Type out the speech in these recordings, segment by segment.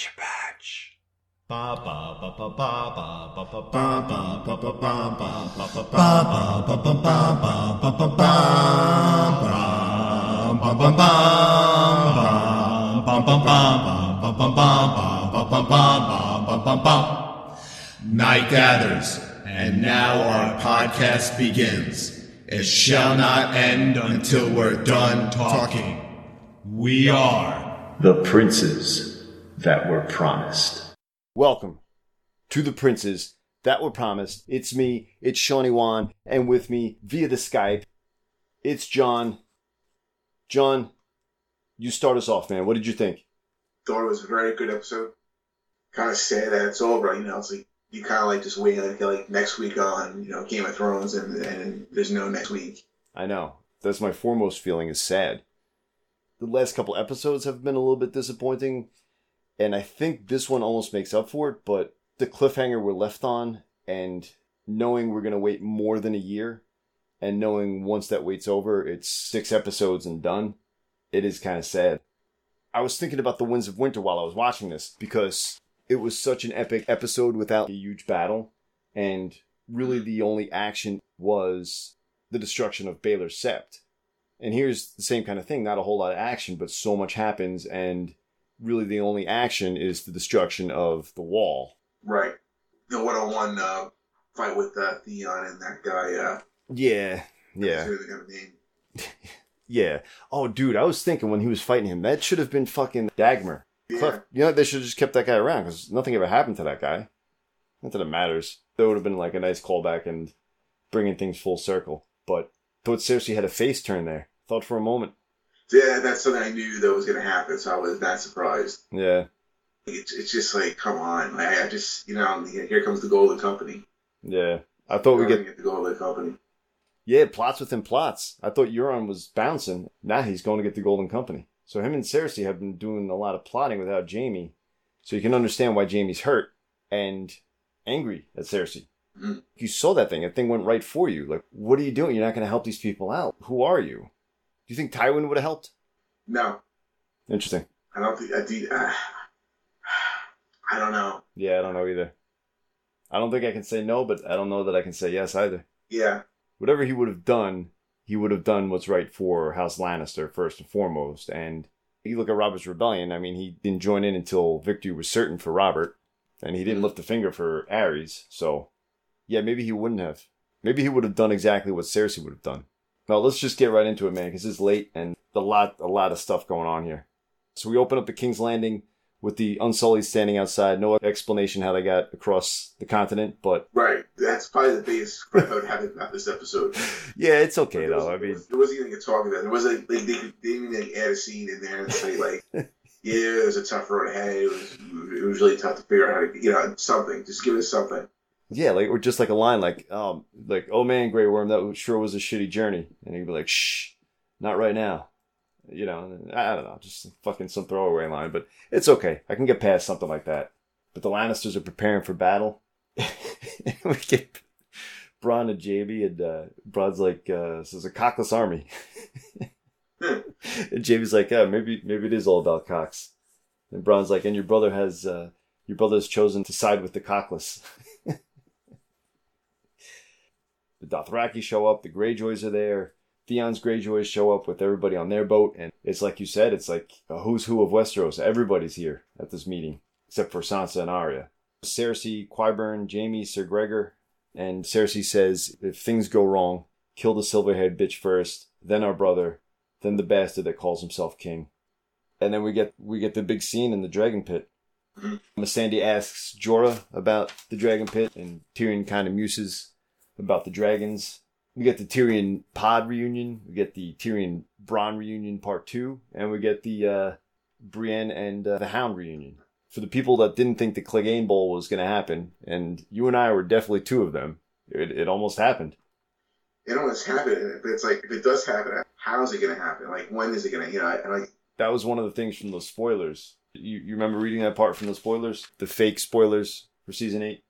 Gotcha Patch. Night gathers, and now our podcast begins. It shall not end until we're done talking. We are The princes that were promised. Welcome to the Princes that were promised. It's me, it's SeannieWan, and with me via the Skype, it's John. John, you start us off, man. What did you think? thought it was a very good episode. Kind of sad that it's over. You know, it's like you kind of like just waiting until like next week on you know Game of Thrones, and and there's no next week. I know. That's my foremost feeling is sad. The last couple episodes have been a little bit disappointing, and I think this one almost makes up for it, but the cliffhanger we're left on and knowing we're going to wait more than a year and knowing once that wait's over, it's six episodes and done, it is kind of sad. I was thinking about the Winds of Winter while I was watching this because it was such an epic episode without a huge battle, and really the only action was the destruction of Baelor's Sept. And here's the same kind of thing, not a whole lot of action, but so much happens, and really the only action is the destruction of the wall. Right. The one-on-one uh, fight with uh, Theon and that guy. Uh, Yeah, yeah. what's the name? Yeah. Oh, dude, I was thinking when he was fighting him, that should have been fucking Dagmer. Yeah. You know, they should have just kept that guy around because nothing ever happened to that guy. Not that it matters. That would have been like a nice callback and bringing things full circle. But thought Cersei had a face turn there. Thought for a moment. Yeah, that's something I knew that was going to happen, so I was not surprised. Yeah. It's, it's just like, come on, like, I just, you know, here comes the Golden Company. Yeah. I thought we get get the Golden Company. yeah plots within plots. I thought Euron was bouncing. Now he's going to get the Golden Company. So him and Cersei have been doing a lot of plotting without Jamie. So you can understand why Jamie's hurt and angry at Cersei. Mhm. You saw that thing. That thing went right for you. Like, what are you doing? You're not going to help these people out. Who are you? Do you think Tywin would have helped? No, Interesting. I don't think I do. Uh, I don't know. Yeah, I don't know either. I don't think I can say no, but I don't know that I can say yes either. Yeah, Whatever he would have done, he would have done what's right for House Lannister first and foremost. And you look at Robert's rebellion. I mean, he didn't join in until victory was certain for Robert, and he didn't lift a finger for Aerys. So, yeah, maybe he wouldn't have. Maybe he would have done exactly what Cersei would have done. Now let's just get right into it, man, because it's late and a lot, a lot of stuff going on here. So we open up the King's Landing with the Unsullied standing outside. No explanation how they got across the continent, but right. That's probably the biggest gripe I would have about this episode. yeah, it's okay though. I mean, there wasn't even a talk about. There wasn't like they, they didn't even like, add a scene in there and say like, yeah, it was a tough road ahead. It was it was really tough to figure out how to you know something. Just give us something. Yeah, like or just like a line like, um, like, oh man, Grey Worm, that sure was a shitty journey, and he'd be like, shh, not right now, you know. I don't know, just fucking some throwaway line, but it's okay. I can get past something like that. But the Lannisters are preparing for battle. we get Bronn and Jamie, and uh, Bronn's like, uh, "This is a cockless army," and Jamie's like, "Yeah, maybe maybe it is all about cocks." And Bronn's like, "And your brother has uh, your brother has chosen to side with the cockless." The Dothraki show up, the Greyjoys are there. Theon's Greyjoys show up with everybody on their boat, and it's like you said, it's like a who's who of Westeros. Everybody's here at this meeting, except for Sansa and Arya. Cersei, Qyburn, Jamie, Sir Gregor, and Cersei says, if things go wrong, kill the silver-haired bitch first, then our brother, then the bastard that calls himself king. And then we get we get the big scene in the dragon pit. Missandei asks Jorah about the dragon pit, and Tyrion kind of muses about the dragons. We get the Tyrion pod reunion. We get the Tyrion Bronn reunion part two, and we get the uh, Brienne and uh, the Hound reunion. For the people that didn't think the Clegane Bowl was going to happen, and you and I were definitely two of them, it, it almost happened. It almost happened, but it's like if it does happen, how is it going to happen? Like when is it going to? You know, and like That was one of the things from those spoilers. You, you remember reading that part from the spoilers? The fake spoilers for season eight?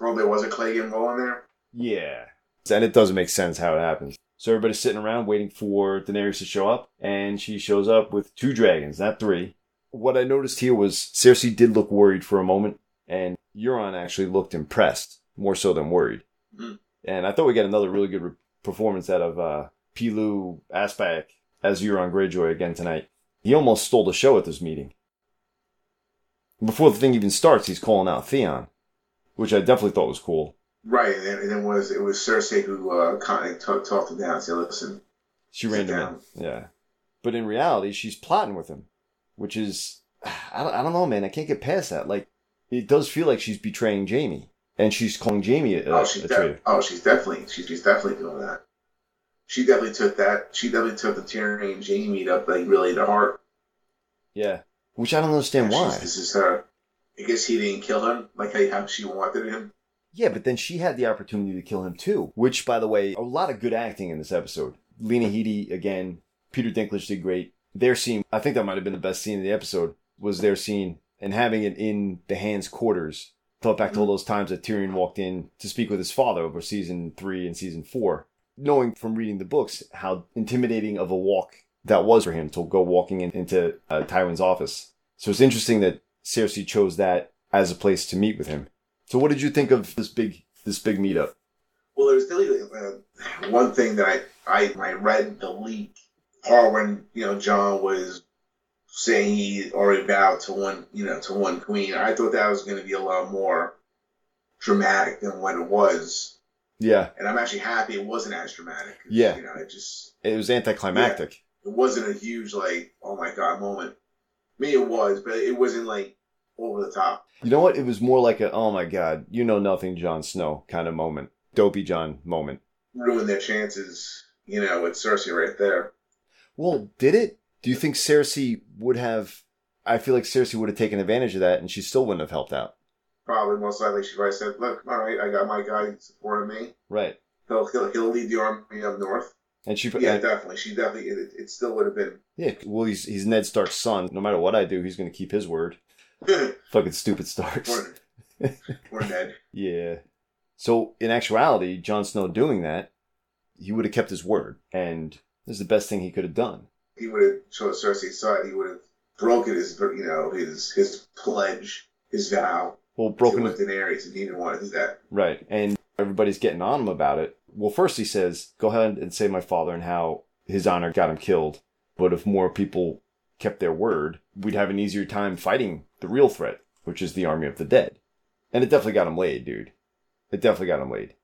well, there was a Clegane Bowl in there. Yeah. And it doesn't make sense how it happens. So everybody's sitting around waiting for Daenerys to show up, and she shows up with two dragons, not three. What I noticed here was Cersei did look worried for a moment, and Euron actually looked impressed, more so than worried. Mhm. And I thought we got another really good re- performance out of uh, Pilou Asbæk as Euron Greyjoy again tonight. He almost stole the show at this meeting. Before the thing even starts, he's calling out Theon, which I definitely thought was cool. Right, and then, and then was it was Cersei who uh, kind of talked, talked him down and said, "Listen, She ran him down. in. Yeah. But in reality, she's plotting with him, which is, I don't, I don't know, man. I can't get past that. Like, it does feel like she's betraying Jamie. And she's calling Jamie a, oh, a she's traitor. de- oh, she's definitely she's, she's definitely doing that. She definitely took that. She definitely took the Tyrion and Jamie up like really to heart. Yeah. Which I don't understand And why. This is her. I guess he didn't kill him like how she wanted him. Yeah, but then she had the opportunity to kill him too. Which, by the way, a lot of good acting in this episode. Lena Headey, again, Peter Dinklage did great. Their scene, I think that might have been the best scene of the episode, was their scene. And having it in the Hand's quarters. Thought back to all those times that Tyrion walked in to speak with his father over season three and season four. Knowing from reading the books how intimidating of a walk that was for him to go walking in, into uh, Tywin's office. So it's interesting that Cersei chose that as a place to meet with him. So what did you think of this big this big meetup? Well, there's definitely uh, one thing that I, I I read the leak part when you know John was saying he already vowed to one you know to one queen. I thought that was going to be a lot more dramatic than what it was, Yeah, and I'm actually happy it wasn't as dramatic. Yeah. you know, it just it was anticlimactic. it wasn't a huge like oh my god moment. I mean, it was, but it wasn't like over the top. You know what? It was more like a oh my god, you know nothing, Jon Snow kind of moment, dopey John moment. Ruin their chances, you know, with Cersei right there. Well, did it? Do you think Cersei would have? I feel like Cersei would have taken advantage of that, and she still wouldn't have helped out. Probably most likely she probably said, "Look, all right, I got my guy supporting me. Right. He'll he'll, he'll lead the army up north." And she, Yeah, and- definitely. She definitely. It, it still would have been. yeah. Well, he's he's Ned Stark's son. No matter what I do, he's going to keep his word. Fucking stupid Starks. or Ned. Yeah. So in actuality, Jon Snow doing that, he would have kept his word, and this is the best thing he could have done. He would have showed Cersei's side. He would have broken his, you know, his his pledge, his vow. Well, Broken broken with Daenerys, and he didn't want to do that. right, and everybody's getting on him about it. Well, first he says, "Go ahead and say my father and how his honor got him killed." But if more people kept their word, we'd have an easier time fighting the real threat, which is the army of the dead. And it definitely got him laid, dude. It definitely got him laid.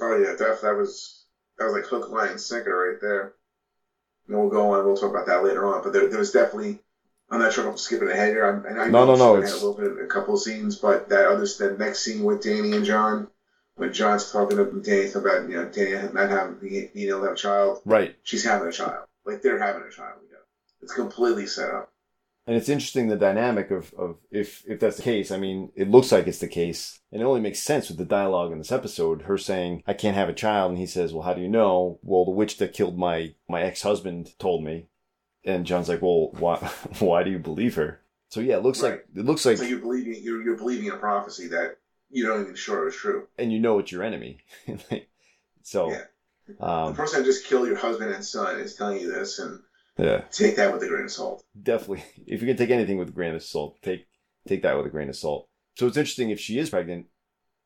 Oh yeah, that that was that was like hook, line, and sinker right there. And we'll go on. We'll talk about that later on. But there, there was definitely. I'm not sure if I'm skipping ahead here. I'm, and I No, know no, no, it's- a little bit, a couple of scenes, but that other, that next scene with Danny and John, when John's talking to Danny about you know Danny not having being able to have a child, Right. she's having a child. Like they're having a child. It's completely set up. And it's interesting the dynamic of, of if if that's the case. I mean, it looks like it's the case, and it only makes sense with the dialogue in this episode. Her saying, "I can't have a child," and he says, "Well, how do you know?" Well, the witch that killed my my ex husband told me, and John's like, "Well, why why do you believe her?" So yeah, it looks Right. like it looks like, so you're believing you're, you're believing a prophecy that you don't even sure is true. and you know it's your enemy. so, Yeah. the um, person that just killed your husband and son is telling you this, and yeah. take that with a grain of salt. definitely if you can take anything with a grain of salt take take that with a grain of salt so it's interesting if she is pregnant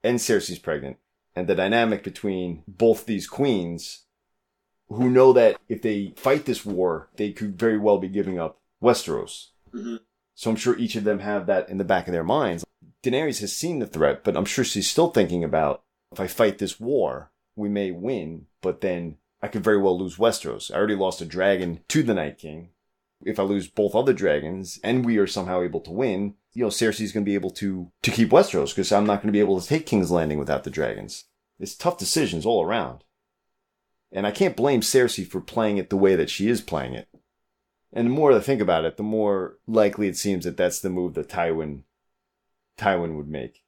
and cersei's pregnant and the dynamic between both these queens who know that if they fight this war they could very well be giving up westeros Mhm. so i'm sure each of them have that in the back of their minds daenerys has seen the threat but i'm sure she's still thinking about if i fight this war we may win but then i could very well lose westeros i already lost a dragon to the night king if I lose both other dragons and we are somehow able to win, you know, Cersei's going to be able to, to keep Westeros because I'm not going to be able to take King's Landing without the dragons. It's tough decisions all around. And I can't blame Cersei for playing it the way that she is playing it. And the more I think about it, the more likely it seems that that's the move that Tywin, Tywin would make.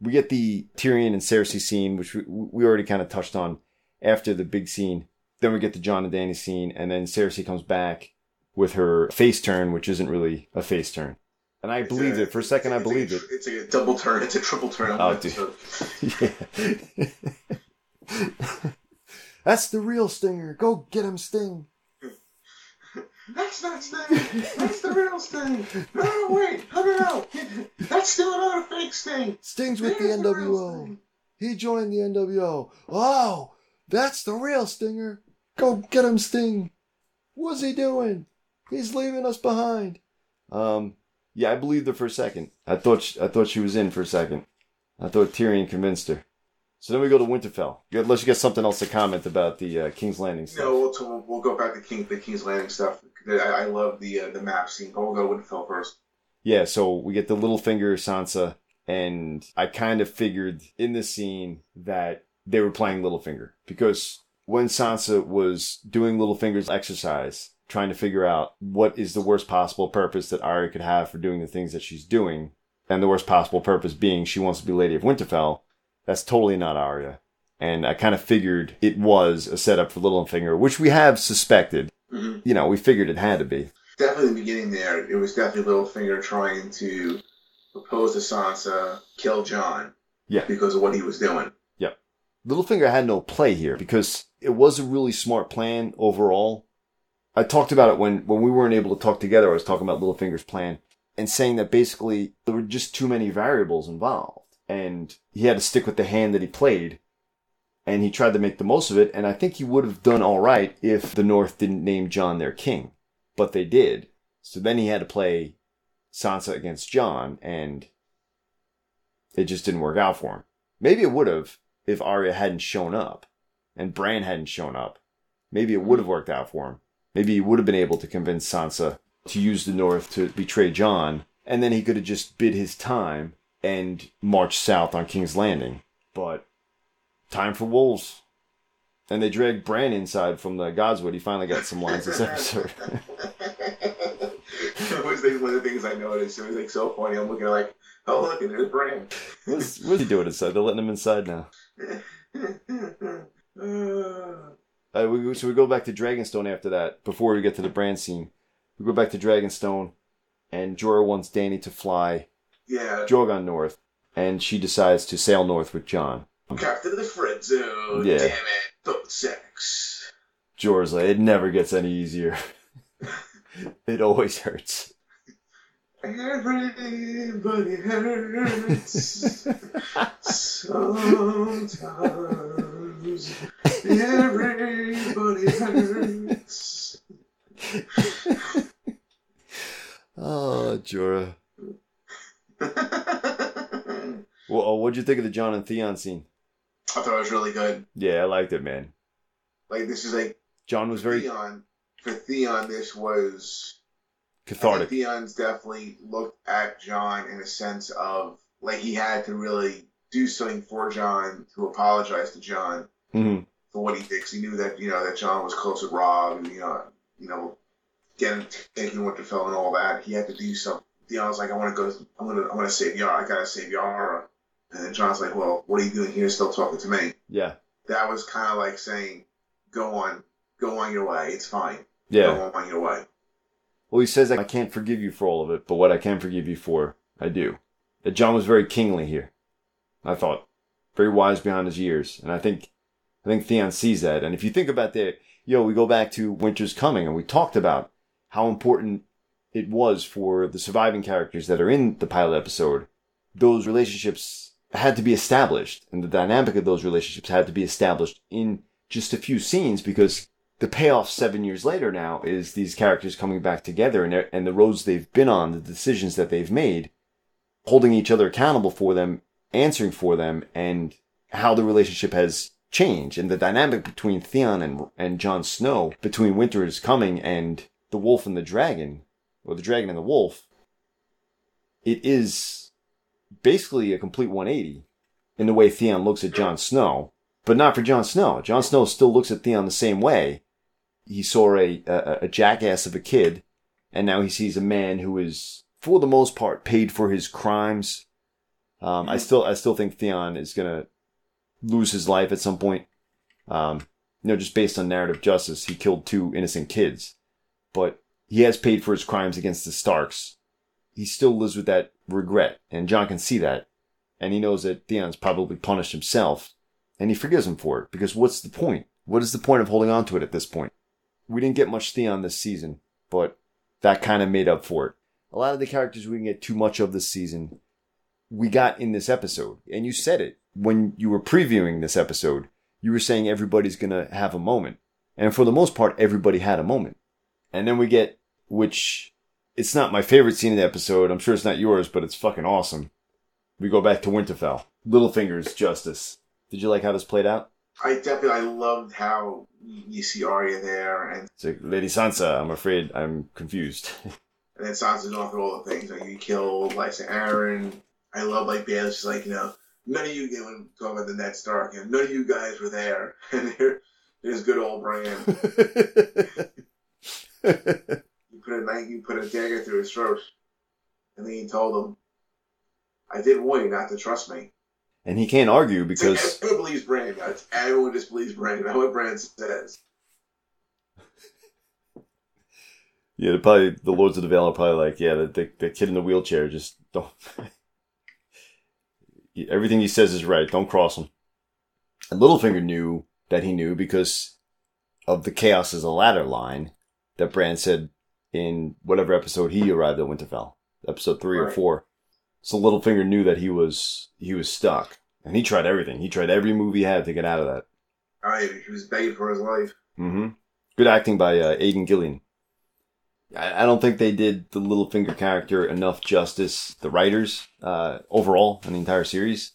We get the Tyrion and Cersei scene, which we, we already kind of touched on after the big scene. Then we get the John and Danny scene, and then Cersei comes back with her face turn, which isn't really a face turn. And I believed it. For a second, I it's a- believed it. It's a double turn. It's a triple turn. Oh, dude. Yeah. That's the real stinger. Go get him, Sting. That's not Sting. That's the real Sting. No, no, wait, no, no, no. That's still another fake Sting. Sting's with the There's real NWO. Sting. He joined the NWO. Oh, that's the real Stinger. Go get him, Sting. What's he doing? He's leaving us behind. Um, yeah, I believed her for a second. I thought she, I thought she was in for a second. I thought Tyrion convinced her. So then we go to Winterfell. Unless you got something else to comment about the uh, King's Landing stuff. No, we'll, we'll, we'll go back to King, the King's Landing stuff. I, I love the uh, the map scene. But we'll go with Winterfell first. Yeah, so we get the Littlefinger Sansa, and I kind of figured in this scene that they were playing Littlefinger because when Sansa was doing Littlefinger's exercise, trying to figure out what is the worst possible purpose that Arya could have for doing the things that she's doing, and the worst possible purpose being she wants to be Lady of Winterfell, that's totally not Arya. And I kind of figured it was a setup for Littlefinger, which we have suspected. hmm You know, we figured it had to be. Definitely the beginning there. It was definitely Littlefinger trying to propose to Sansa, kill John. Yeah. Because of what he was doing. Yeah, Littlefinger had no play here because it was a really smart plan overall. I talked about it when, when we weren't able to talk together. I was talking about Littlefinger's plan and saying that basically there were just too many variables involved and he had to stick with the hand that he played and he tried to make the most of it. And I think he would have done all right if the North didn't name John their king, but they did. So then he had to play Sansa against John and it just didn't work out for him. Maybe it would have if Arya hadn't shown up and Bran hadn't shown up. Maybe it would have worked out for him. Maybe he would have been able to convince Sansa to use the North to betray John, and then he could have just bid his time and marched south on King's Landing. But time for wolves. And they dragged Bran inside from the Godswood. He finally got some lines this episode. it was one of the things I noticed. It was like so funny. I'm looking at like, oh look, and there's Bran. what's, what's he doing inside? They're letting him inside now. Uh, Uh, we, so we go back to Dragonstone after that. Before we get to the Bran scene, we go back to Dragonstone, and Jorah wants Danny to fly yeah, Drogon north, and she decides to sail north with John. Captain of the Friend Zone. Yeah. Damn it. Phone sex. Jorah's like, it never gets any easier. it always hurts. Everybody hurts. Sometimes. Everybody hurts. Oh, Jorah. Well, oh, what'd you think of the John and Theon scene? I thought it was really good. Yeah, I liked it, man. Like this is like John was very Theon. For Theon, this was cathartic. Theon's definitely looked at John in a sense of like he had to really do something for John to apologize to John hmm for what he did. 'cause he knew that you know that John was close with Rob, and you know, you know, getting taking Winterfell and all that. He had to do something. Was like, I want to go. I'm gonna. I'm gonna save Yara. I gotta save Yara. And then John's like, Well, what are you doing here? Still talking to me? Yeah, That was kind of like saying, Go on, go on your way. It's fine. yeah. Go on your way. Well, he says, I can't forgive you for all of it, but what I can forgive you for, I do. That John was very kingly here. I thought. Very wise beyond his years. And I think, I think Theon sees that. And if you think about that, you know, we go back to Winter's Coming and we talked about how important it was for the surviving characters that are in the pilot episode. Those relationships had to be established and the dynamic of those relationships had to be established in just a few scenes because the payoff seven years later now is these characters coming back together and, and the roads they've been on, the decisions that they've made, holding each other accountable for them, answering for them, and how the relationship has changed and the dynamic between Theon and, and Jon Snow, between Winter is Coming and the Wolf and the Dragon, or the Dragon and the Wolf, it is basically a complete 180 in the way Theon looks at Jon Snow, but not for Jon Snow. Jon Snow still looks at Theon the same way. He saw a, a, a jackass of a kid, and now he sees a man who is, for the most part, paid for his crimes. Um, I still, I still think Theon is gonna lose his life at some point. Um, you know, just based on narrative justice, he killed two innocent kids, but he has paid for his crimes against the Starks. He still lives with that regret, and John can see that, and he knows that Theon's probably punished himself, and he forgives him for it. Because what's the point? What is the point of holding on to it at this point? We didn't get much Theon this season. but that kind of made up for it. A lot of the characters we didn't get too much of this season, we got in this episode. And you said it when you were previewing this episode. You were saying everybody's going to have a moment. And for the most part, everybody had a moment. And then we get, which it's not my favorite scene in the episode. I'm sure it's not yours, but it's fucking awesome. We go back to Winterfell. Littlefinger's justice. Did you like how this played out? I definitely I loved how you see Arya there, and, It's like, Lady Sansa, I'm afraid I'm confused. and then Sansa's going through all the things like you killed Lysa Arryn. I love like Baelish is like you know none of you get when talking about the Ned Stark, and none of you guys were there, and here, there's good old Bran. You put a knife, you put a dagger through his throat, and then he told him, "I did warn you not to trust me." and he can't argue because everyone believes Bran, guys. Everyone just believes Bran. That's what Bran says. yeah, probably the Lords of the Vale are probably like, yeah, the, the, the kid in the wheelchair just don't. Everything he says is right. Don't cross him. And Littlefinger knew that he knew because of the chaos as a ladder line that Bran said in whatever episode he arrived at Winterfell, episode three or four. So Littlefinger knew that he was he was stuck, and he tried everything. He tried every move he had to get out of that. I he was begging for his life. Mm-hmm. Good acting by uh, Aidan Gillen. I, I don't think they did the Littlefinger character enough justice, the writers, uh, overall in the entire series.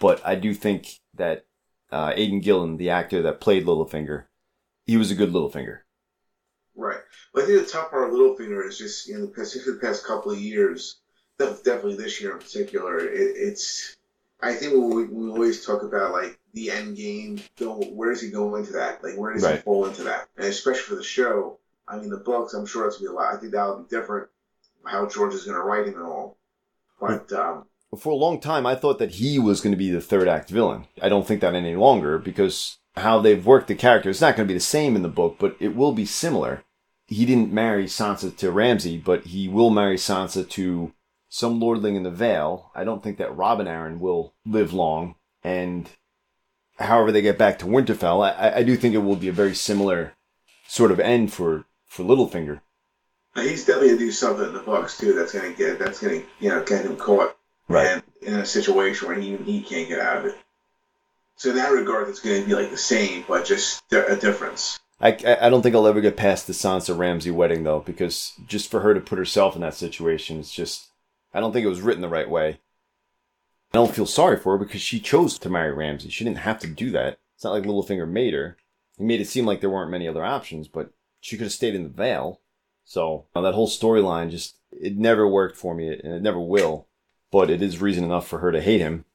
But I do think that uh, Aidan Gillen, the actor that played Littlefinger, he was a good Littlefinger. Right. But I think the top part of Littlefinger is just in the past, the past couple of years, definitely this year in particular, it, it's. I think we, we always talk about like the end game. Go, where does he go into that? Like where does he fall into that? And especially for the show, I mean the books. I'm sure it's gonna be a lot. I think that'll be different. How George is gonna write him and all. But um, For a long time, I thought that he was going to be the third act villain. I don't think that any longer because how they've worked the character, it's not going to be the same in the book, but it will be similar. He didn't marry Sansa to Ramsay, but he will marry Sansa to some lordling in the Vale. I don't think that Robin Arryn will live long, and however they get back to Winterfell, I, I do think it will be a very similar sort of end for for Littlefinger. he's definitely gonna do something in the books too. That's gonna get that's gonna you know get him caught. and in a situation where he he can't get out of it. So in that regard, it's going to be like the same, but just a difference. I, I I don't think I'll ever get past the Sansa Ramsay wedding though, because just for her to put herself in that situation, it's just I don't think it was written the right way. I don't feel sorry for her because she chose to marry Ramsay. She didn't have to do that. It's not like Littlefinger made her. He made it seem like there weren't many other options, but she could have stayed in the Vale. So that whole storyline just it never worked for me, and it never will. But it is reason enough for her to hate him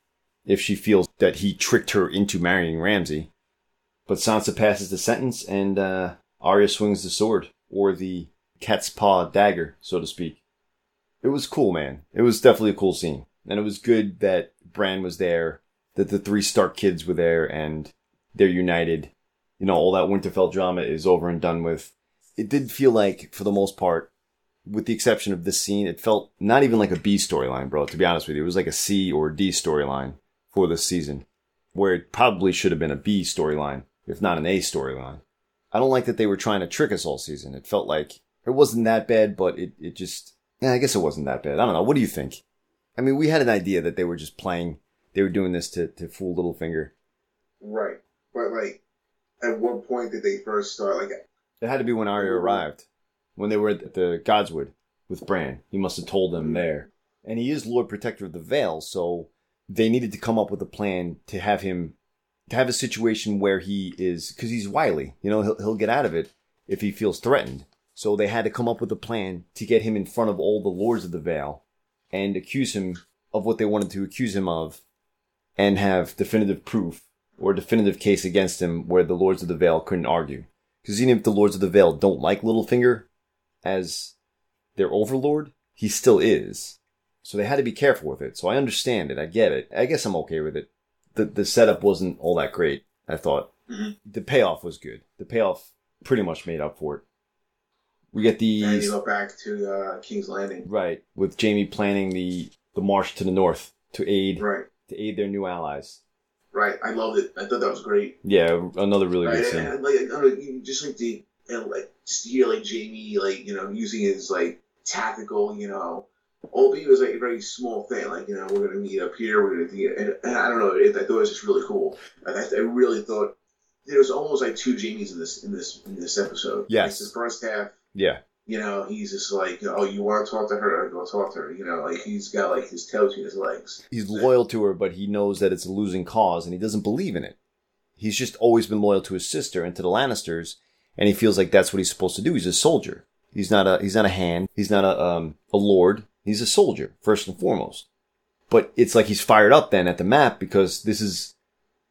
if she feels that he tricked her into marrying Ramsay. But Sansa passes the sentence, and uh, Arya swings the sword, or the cat's paw dagger, so to speak. It was cool, man. It was definitely a cool scene. And it was good that Bran was there, that the three Stark kids were there, and they're united. You know, all that Winterfell drama is over and done with. It did feel like, for the most part, with the exception of this scene, it felt not even like a B storyline, bro, to be honest with you. It was like a C or D storyline for this season, where it probably should have been a B storyline, if not an A storyline. I don't like that they were trying to trick us all season. It felt like it wasn't that bad, but it, it just, yeah, I guess it wasn't that bad. I don't know. What do you think? I mean, we had an idea that they were just playing, they were doing this to, to fool Littlefinger. Right. But like, at what point did they first start? Like, It had to be when Arya arrived, when they were at the Godswood with Bran. He must have told them there. And he is Lord Protector of the Vale, so they needed to come up with a plan to have him, to have a situation where he is, because he's wily. You know, he'll, he'll get out of it if he feels threatened. So they had to come up with a plan to get him in front of all the Lords of the Vale and accuse him of what they wanted to accuse him of and have definitive proof or definitive case against him where the Lords of the Vale couldn't argue. Because even if the Lords of the Vale don't like Littlefinger as their overlord, he still is. So they had to be careful with it. So I understand it. I get it. I guess I'm okay with it. The the setup wasn't all that great. I thought Mhm. the payoff was good. The payoff pretty much made up for it. We get the. and you go back to uh, King's Landing. right with Jamie planning the the march to the north to aid Right. to aid their new allies. Right. I loved it. I thought that was great. Yeah, another really Right. good scene. and, like, I don't know, just like the and like just hear like Jamie like you know using his like tactical you know. Albeit it was like a very small thing, like you know we're gonna meet up here, we're gonna meet, and, and I don't know, it, I thought it was just really cool. I, I really thought there was almost like two Jamies in this in this in this episode. Yes. like the first half, Yeah. You know, he's just like, oh, you want to talk to her? Go talk to her. You know, like he's got like his tail between his legs. He's loyal to her, but he knows that it's a losing cause and he doesn't believe in it. He's just always been loyal to his sister and to the Lannisters, and he feels like that's what he's supposed to do. He's a soldier. He's not a he's not a hand. He's not a um a lord. He's a soldier first and foremost. But it's like he's fired up then at the map because this is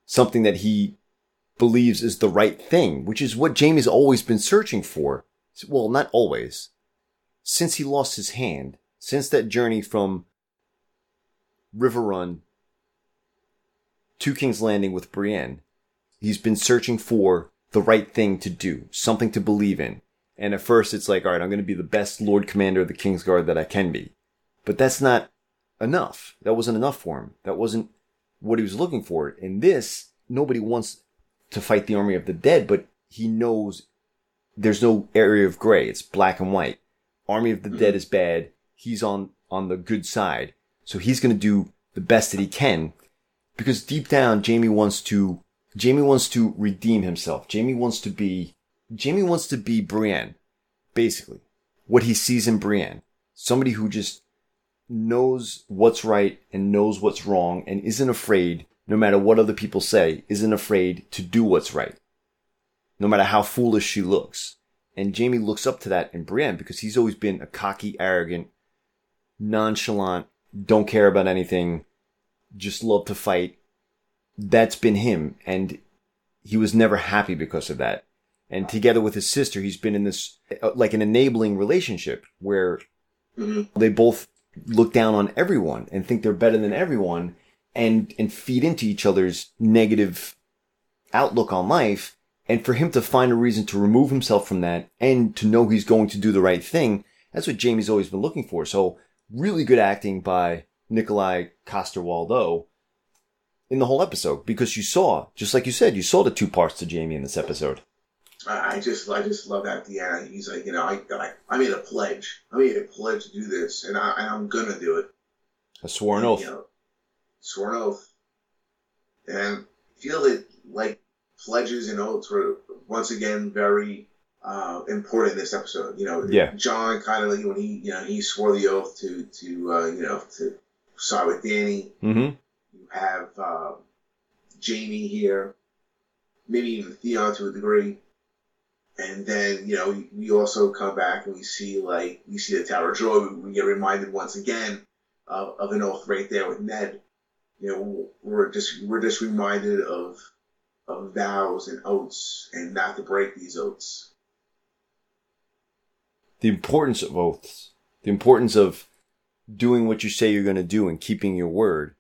something that he believes is the right thing, which is what Jamie's always been searching for. Well, not always. Since he lost his hand, since that journey from Riverrun to King's Landing with Brienne, he's been searching for the right thing to do, something to believe in. And at first it's like, all right, I'm going to be the best Lord Commander of the Kingsguard that I can be. But that's not enough. That wasn't enough for him. That wasn't what he was looking for. In this, nobody wants to fight the army of the dead, but he knows there's no area of gray. It's black and white. Army of the dead mm-hmm. is bad. He's on, on the good side. So he's going to do the best that he can because deep down, Jamie wants to, Jamie wants to redeem himself. Jamie wants to be, Jamie wants to be Brienne, basically. What he sees in Brienne. Somebody who just knows what's right and knows what's wrong and isn't afraid, no matter what other people say, isn't afraid to do what's right. No matter how foolish she looks. And Jamie looks up to that in Brienne because he's always been a cocky, arrogant, nonchalant, don't care about anything, just love to fight. That's been him. And he was never happy because of that. And together with his sister, he's been in this, uh, like an enabling relationship where Mhm. they both look down on everyone and think they're better than everyone and, and feed into each other's negative outlook on life. And for him to find a reason to remove himself from that and to know he's going to do the right thing, that's what Jamie's always been looking for. So really good acting by Nikolaj Coster-Waldau in the whole episode because you saw, just like you said, you saw the two parts to Jamie in this episode. I just, I just love that at the end. He's like, you know, I, I, I made a pledge. I made a pledge to do this, and, I, and I'm gonna do it. A sworn oath. You know, sworn oath. And I feel that like pledges and oaths were once again very uh, important in this episode. You know, Yeah. John kind of like when he, you know, he swore the oath to, to, uh, you know, to side with Danny. Mm-hmm. You have uh, Jamie here, maybe even Theon to a degree. And then, you know, we- we also come back and we see, like, we see the Tower of Joy. We get reminded once again of, of an oath right there with Ned. You know, we're just we're just reminded of of vows and oaths and not to break these oaths. The importance of oaths. The importance of doing what you say you're going to do and keeping your word.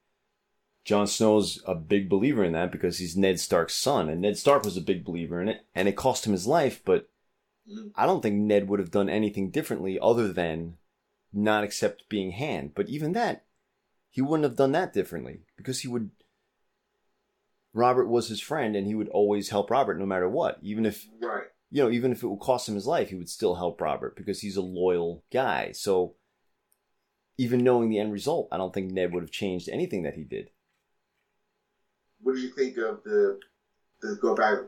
Jon Snow's a big believer in that because he's Ned Stark's son, and Ned Stark was a big believer in it, and it cost him his life, but Mhm. I don't think Ned would have done anything differently other than not accept being hand. But even that, he wouldn't have done that differently because he would. Robert was his friend, and he would always help Robert no matter what, even if Right. you know, even if it would cost him his life, he would still help Robert because he's a loyal guy. So even knowing the end result, I don't think Ned would have changed anything that he did. What did you think of the the go back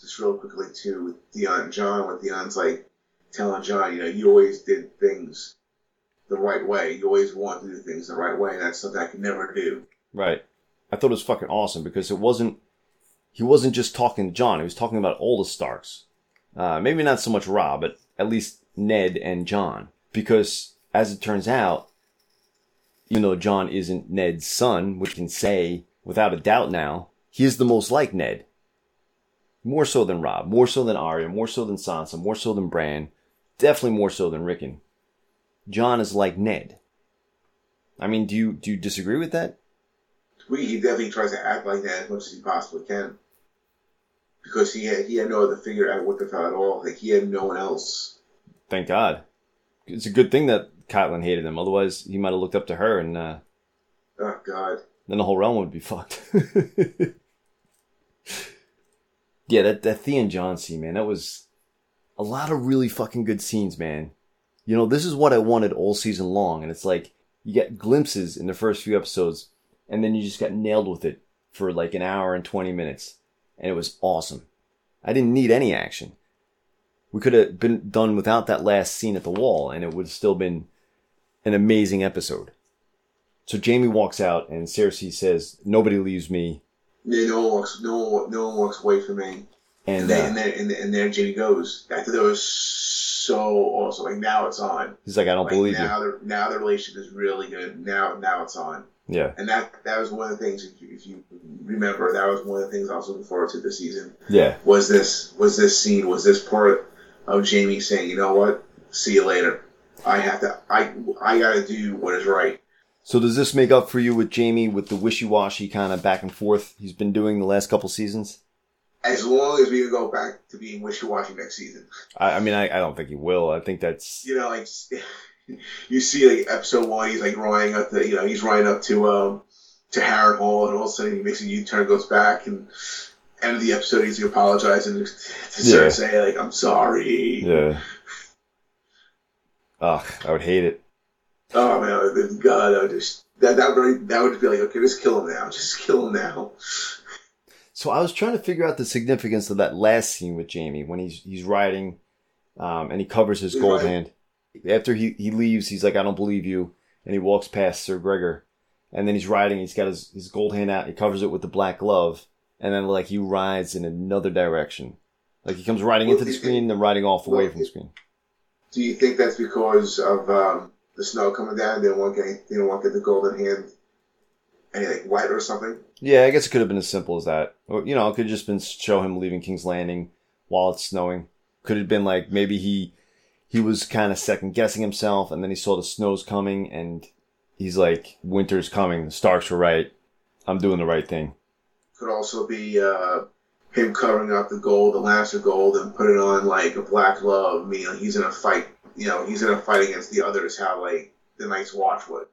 just real quickly to with Theon and John when Theon's like telling John, you know, you always did things the right way. You always want to do things the right way, and that's something I could never do. Right. I thought it was fucking awesome because it wasn't, he wasn't just talking to John, he was talking about all the Starks. Uh, maybe not so much Rob, but at least Ned and John. Because as it turns out, even though John isn't Ned's son, which can say without a doubt now, he is the most like Ned. More so than Rob, more so than Arya, more so than Sansa, more so than Bran, definitely more so than Rickon. John is like Ned. I mean, do you do you disagree with that? We he definitely tries to act like that as much as he possibly can. Because he had he had no other figure out what the hell at all. Like he had no one else. Thank God. It's a good thing that Catelyn hated him. Otherwise, he might have looked up to her, and uh, Oh God. then the whole realm would be fucked. yeah, that that Theon John scene, man, that was a lot of really fucking good scenes, man. You know, this is what I wanted all season long, and it's like you get glimpses in the first few episodes, and then you just got nailed with it for like an hour and 20 minutes, and it was awesome. I didn't need any action. We could have been done without that last scene at the wall, and it would have still been an amazing episode. So Jamie walks out, and Cersei says, "Nobody leaves me." Yeah, no one walks, no one, no one walks away from me. And, And, then, uh, and, then, and, then, and there Jimmy goes. I thought that was so awesome. Like now it's on. he's like, "I don't Like believe you." now, the now the relationship is really good. Now, now it's on. Yeah, And that that was one of the things. If you, if you remember, that was one of the things I was looking forward to this season. yeah. Was this was this scene? Was this part of Jamie saying, "You know what? See you later. I have to. I I got to do what is right." So does this make up for you with Jamie with the wishy-washy kind of back and forth he's been doing the last couple seasons? As long as we can go back to being wishy-washy next season. I, I mean, I, I don't think he will. I think that's you know, like you see, like episode one, he's like riding up the, you know, he's riding up to um to Harrenhal, and all of a sudden he makes a U-turn, goes back, and end of the episode, he's apologizing to Yeah. Cersei, like, "I'm sorry." yeah. Ugh, I would hate it. Oh man, God, I would just that that would that would be like, okay, just kill him now, just kill him now. So I was trying to figure out the significance of that last scene with Jamie when he's he's riding, um, and he covers his He's gold riding. hand. After he he leaves, he's like, "I don't believe you," and he walks past Sir Gregor, and then he's riding. He's got his his gold hand out. He covers it with the black glove, and then like he rides in another direction. Like he comes riding into the screen and then riding off away from the screen. Do you think that's because of um, the snow coming down? They don't want get they don't want to get the golden hand any like wet or something. Yeah, I guess it could have been as simple as that. Or, you know, it could have just been show him leaving King's Landing while it's snowing. Could have been like maybe he he was kind of second guessing himself, and then he saw the snow's coming, and he's like, "Winter's coming. The Starks were right. I'm doing the right thing." could also be uh, him covering up the gold, the Lannister gold, and putting on like a black glove. Meaning he's in a fight. You know, he's in a fight against the others. How like the Night's Watch would.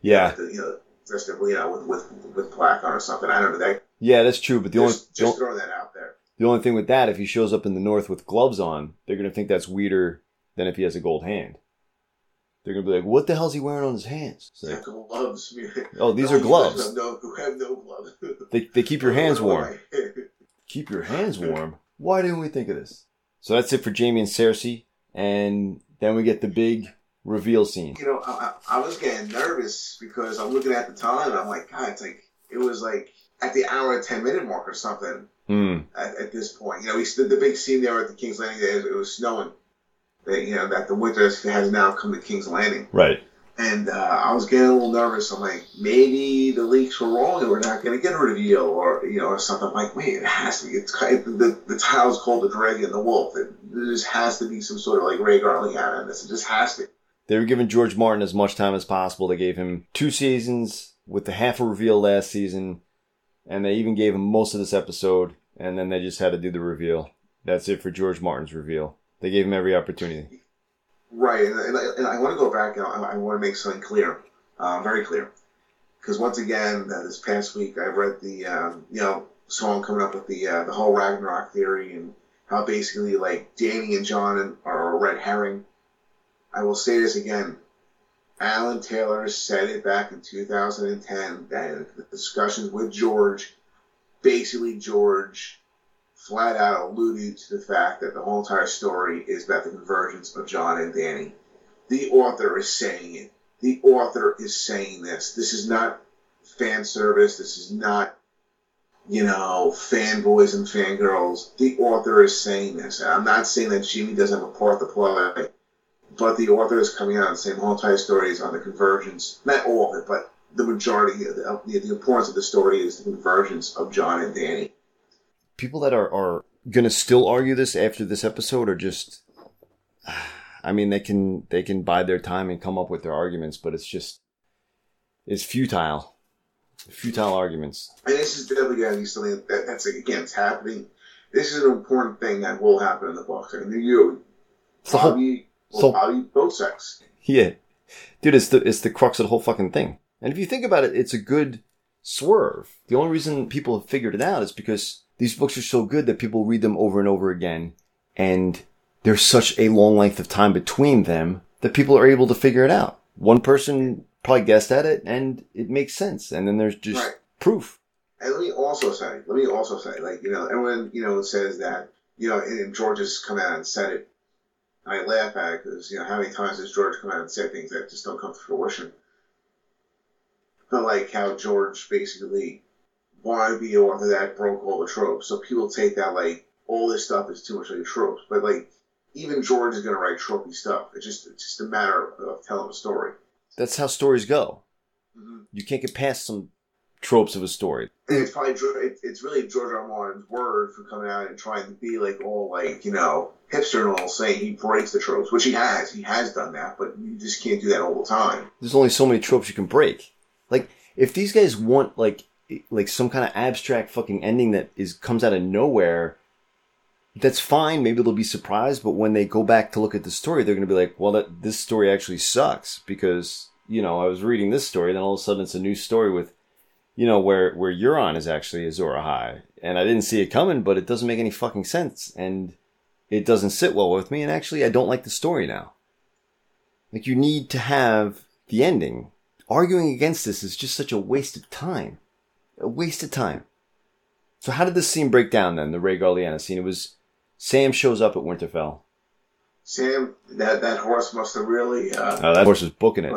Yeah, The, you know, dressed up, you know, with with with black on or something. I don't know. That yeah, that's true. But the only just, the, just throwing that out there. the only thing with that, if he shows up in the north with gloves on, they're gonna think that's weirder than if he has a gold hand. They're gonna be like, "What the hell's he wearing on his hands?" It's like, gloves. oh, these are gloves. No, who have no gloves. They they keep your hands warm. keep your hands warm. Why didn't we think of this? So that's it for Jamie and Cersei, and then we get the big reveal scene. you know, I, I I was getting nervous because I'm looking at the time. And I'm like, God, it's like it was like at the hour and ten minute mark or something. Hmm. at, at this point. You know, we stood the big scene there at the King's Landing. It was, it was snowing. That you know that the winter has now come to King's Landing, Right. and uh, I was getting a little nervous. I'm like, maybe the leaks were wrong, and we're not going to get a reveal, or you know, or something. I'm like, wait, it has to be. It's ki- the the title's called the Dragon and the Wolf. It, there just has to be some sort of like Rhaegar Lyanna in this. It just has to. They were giving George Martin as much time as possible. They gave him two seasons with the half a reveal last season, and they even gave him most of this episode, and then they just had to do the reveal. That's it for George Martin's reveal. They gave him every opportunity. Right, and, and, I- and I want to go back and I, I want to make something clear, uh, very clear, because once again, uh, this past week I read the um, you know song coming up with the uh, the whole Ragnarok theory and how basically like Danny and John are a red herring. I will say this again. Alan Taylor said it back in 2010 that the discussions with George, basically George flat out alluded to the fact that the whole entire story is about the convergence of John and Danny. The author is saying it. The author is saying this. This is not fan service. This is not, you know, fanboys and fangirls. The author is saying this. And I'm not saying that Jimmy doesn't have a part to play, but the author is coming out and saying the whole entire story is on the convergence. Not all of it, but the majority, of the, the, the importance of the story is the convergence of John and Danny. People that are, are gonna still argue this after this episode are just I mean they can they can bide their time and come up with their arguments, but it's just it's futile. Futile arguments. And this is definitely going to be something that, that's again it's happening. This is an important thing that will happen in the book. I mean, you whole- probably will so- probably both sex. Yeah. Dude, it's the it's the crux of the whole fucking thing. And if you think about it, it's a good swerve. The only reason people have figured it out is because these books are so good that people read them over and over again and there's such a long length of time between them that people are able to figure it out. One person probably guessed at it and it makes sense. And then there's just Right. proof. And let me also say, let me also say, like, you know, everyone, you know, says that, you know, and George has come out and said it. I laugh at it because, you know, how many times has George come out and said things that just don't come to fruition? But like how George basically to be the author that broke all the tropes. So people take that like all this stuff is too much like tropes. But like even George is gonna write tropey stuff. It's just it's just a matter of telling a story. That's how stories go. Mhm. You can't get past some tropes of a story. And it's probably it's really George R. R. Martin's word for coming out and trying to be like all like you know hipster and all, saying he breaks the tropes, which he has. He has done that, but you just can't do that all the time. There's only so many tropes you can break. Like if these guys want like like some kind of abstract fucking ending that is comes out of nowhere, that's fine. Maybe they'll be surprised, but when they go back to look at the story, they're gonna be like, "Well, that this story actually sucks because you know I was reading this story, then all of a sudden it's a new story with." You know where where Euron is actually Azor Ahai, and I didn't see it coming, but it doesn't make any fucking sense, and it doesn't sit well with me, and actually I don't like the story now. Like you need to have the ending. Arguing against this is just such a waste of time. A waste of time. So how did this scene break down then, the Rhaegar Lyanna scene? It was Sam shows up at Winterfell. Sam, that that horse must have really uh, Oh, that horse was booking it.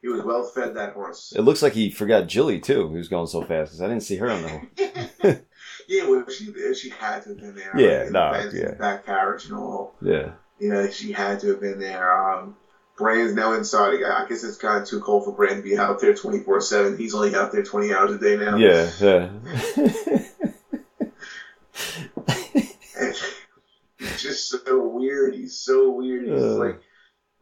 he was well fed. That horse. It looks like he forgot Gilly too. He was going so fast because I didn't see her on the horse. yeah, well, she she had to have been there. Yeah, nah, yeah. back carriage and all. Yeah. You know, she had to have been there. Um, Bran's now inside. I guess it's kind of too cold for Brand to be out there 24 7. He's only out there 20 hours a day now. Yeah, yeah. He's just so weird. He's so weird. He's Uh, like,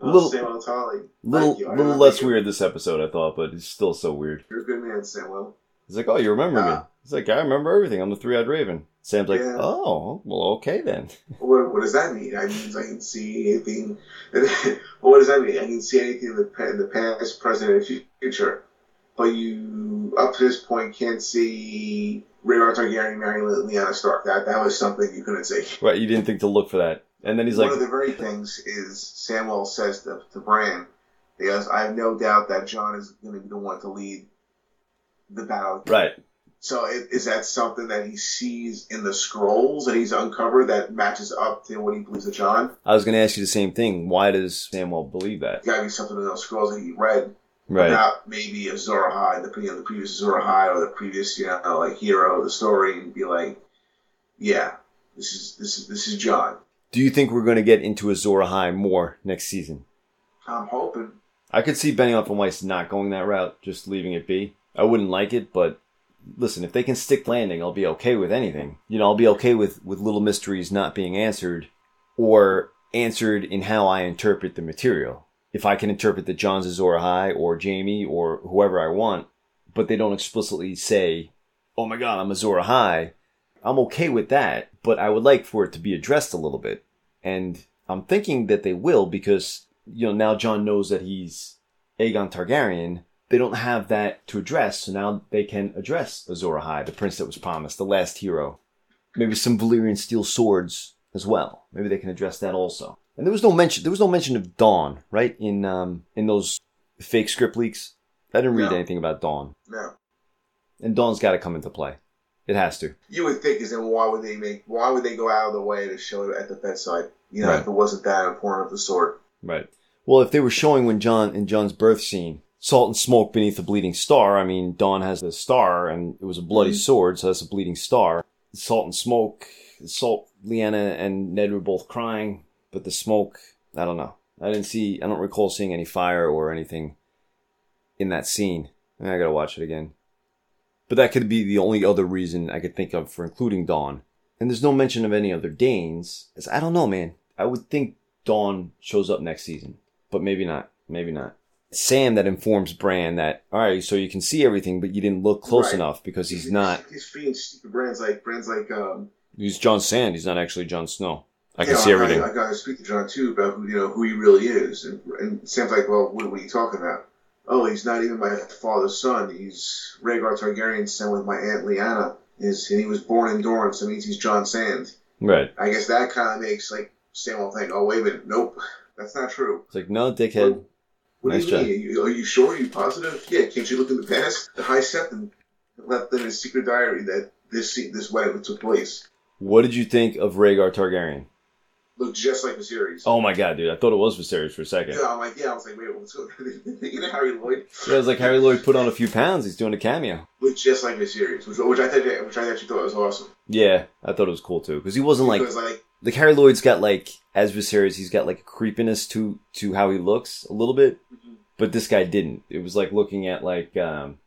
oh, little- Samuel Tully. little you. Little less weird this episode, I thought, but it's still so weird. You're a good man, Samuel. He's like, "Oh, you remember me?" He's like, "I remember everything. I'm the three-eyed raven." Sam's like, Yeah. "Oh, well, okay then." What, what does that mean? I means I can see anything. what does that mean? I can see anything in the, in the past, present, and future. But you, up to this point, can't see Rhaegar Targaryen marrying Lyanna Stark. That that was something you couldn't see. Right, you didn't think to look for that. And then he's One like, one of the very things is Samuel says to, to Bran, he goes, I have no doubt that John is going to be the one to lead the battle. right, So is that something that he sees in the scrolls that he's uncovered that matches up to what he believes of John? I was going to ask you the same thing. Why does Samuel believe that? It's got to be something in those scrolls that he read Right. about maybe Azor Ahai, the, you know, the previous Azor Ahai or the previous, you know, like hero of the story, and be like, yeah, this is this is this is John. Do you think we're going to get into Azor Ahai more next season? I'm hoping. I could see Benioff and Weiss not going that route, just leaving it be. I wouldn't like it, but listen, if they can stick landing, I'll be okay with anything. You know, I'll be okay with, with little mysteries not being answered or answered in how I interpret the material. If I can interpret that John's Azor Ahai or Jamie or whoever I want, but they don't explicitly say, oh my god, I'm Azor Ahai, I'm okay with that, but I would like for it to be addressed a little bit. And I'm thinking that they will because, you know, now John knows that he's Aegon Targaryen. They don't have that to address, so now they can address Azor Ahai, the prince that was promised, the last hero. Maybe some Valyrian steel swords as well. Maybe they can address that also. And there was no mention. There was no mention of Dawn, right? In um in those fake script leaks. I didn't read No. anything about Dawn, No. and Dawn's got to come into play. It has to. You would think is then why would they make why would they go out of the way to show it at the bedside? You know, Right. if it wasn't that important of the sword. Right. Well, if they were showing when John in John's birth scene, salt and smoke beneath a bleeding star. I mean, Dawn has the star, and it was a bloody Mhm. sword, so that's a bleeding star. Salt and smoke. Salt, Lyanna, and Ned were both crying, but the smoke, I don't know. I didn't see. I don't recall seeing any fire or anything in that scene. I gotta watch it again. But that could be the only other reason I could think of for including Dawn. And there's no mention of any other Danes. It's- I don't know, man. I would think Dawn shows up next season, but maybe not. Maybe not. Sam that informs Bran that all right, so you can see everything, but you didn't look close Right. enough because he's not. He's being stupid. Bran's like Bran's like um. He's John Sand. He's not actually John Snow. I can know, see I everything. I gotta speak to John too about who you know who he really is, and, and Sam's like, well, what, what are you talking about? Oh, he's not even my father's son. He's Rhaegar Targaryen's son with my aunt Lyanna. Is and he was born in Dorne, so it means he's John Sand. Right. I guess that kind of makes like same old think, Oh wait a minute, nope, that's not true. It's like, no, dickhead. What Nice do you try. mean? Are you, are you sure? Are you positive? Yeah, can't you look in the past? The High Septon left in his secret diary that this this wedding took place. What did you think of Rhaegar Targaryen? Looked just like Viserys. Oh my god, dude! I thought it was Viserys for a second. Yeah, I'm like, yeah, I was like, wait, what's going on? you know Harry Lloyd Yeah, it was like Harry Lloyd put on a few pounds. He's doing a cameo. looked just like Viserys, which, which I think, which I actually thought was awesome. Yeah, I thought it was cool too because he wasn't like because like, like Harry Lloyd's got like as Viserys, he's got like a creepiness to to how he looks a little bit, but this guy didn't. It was like looking at like um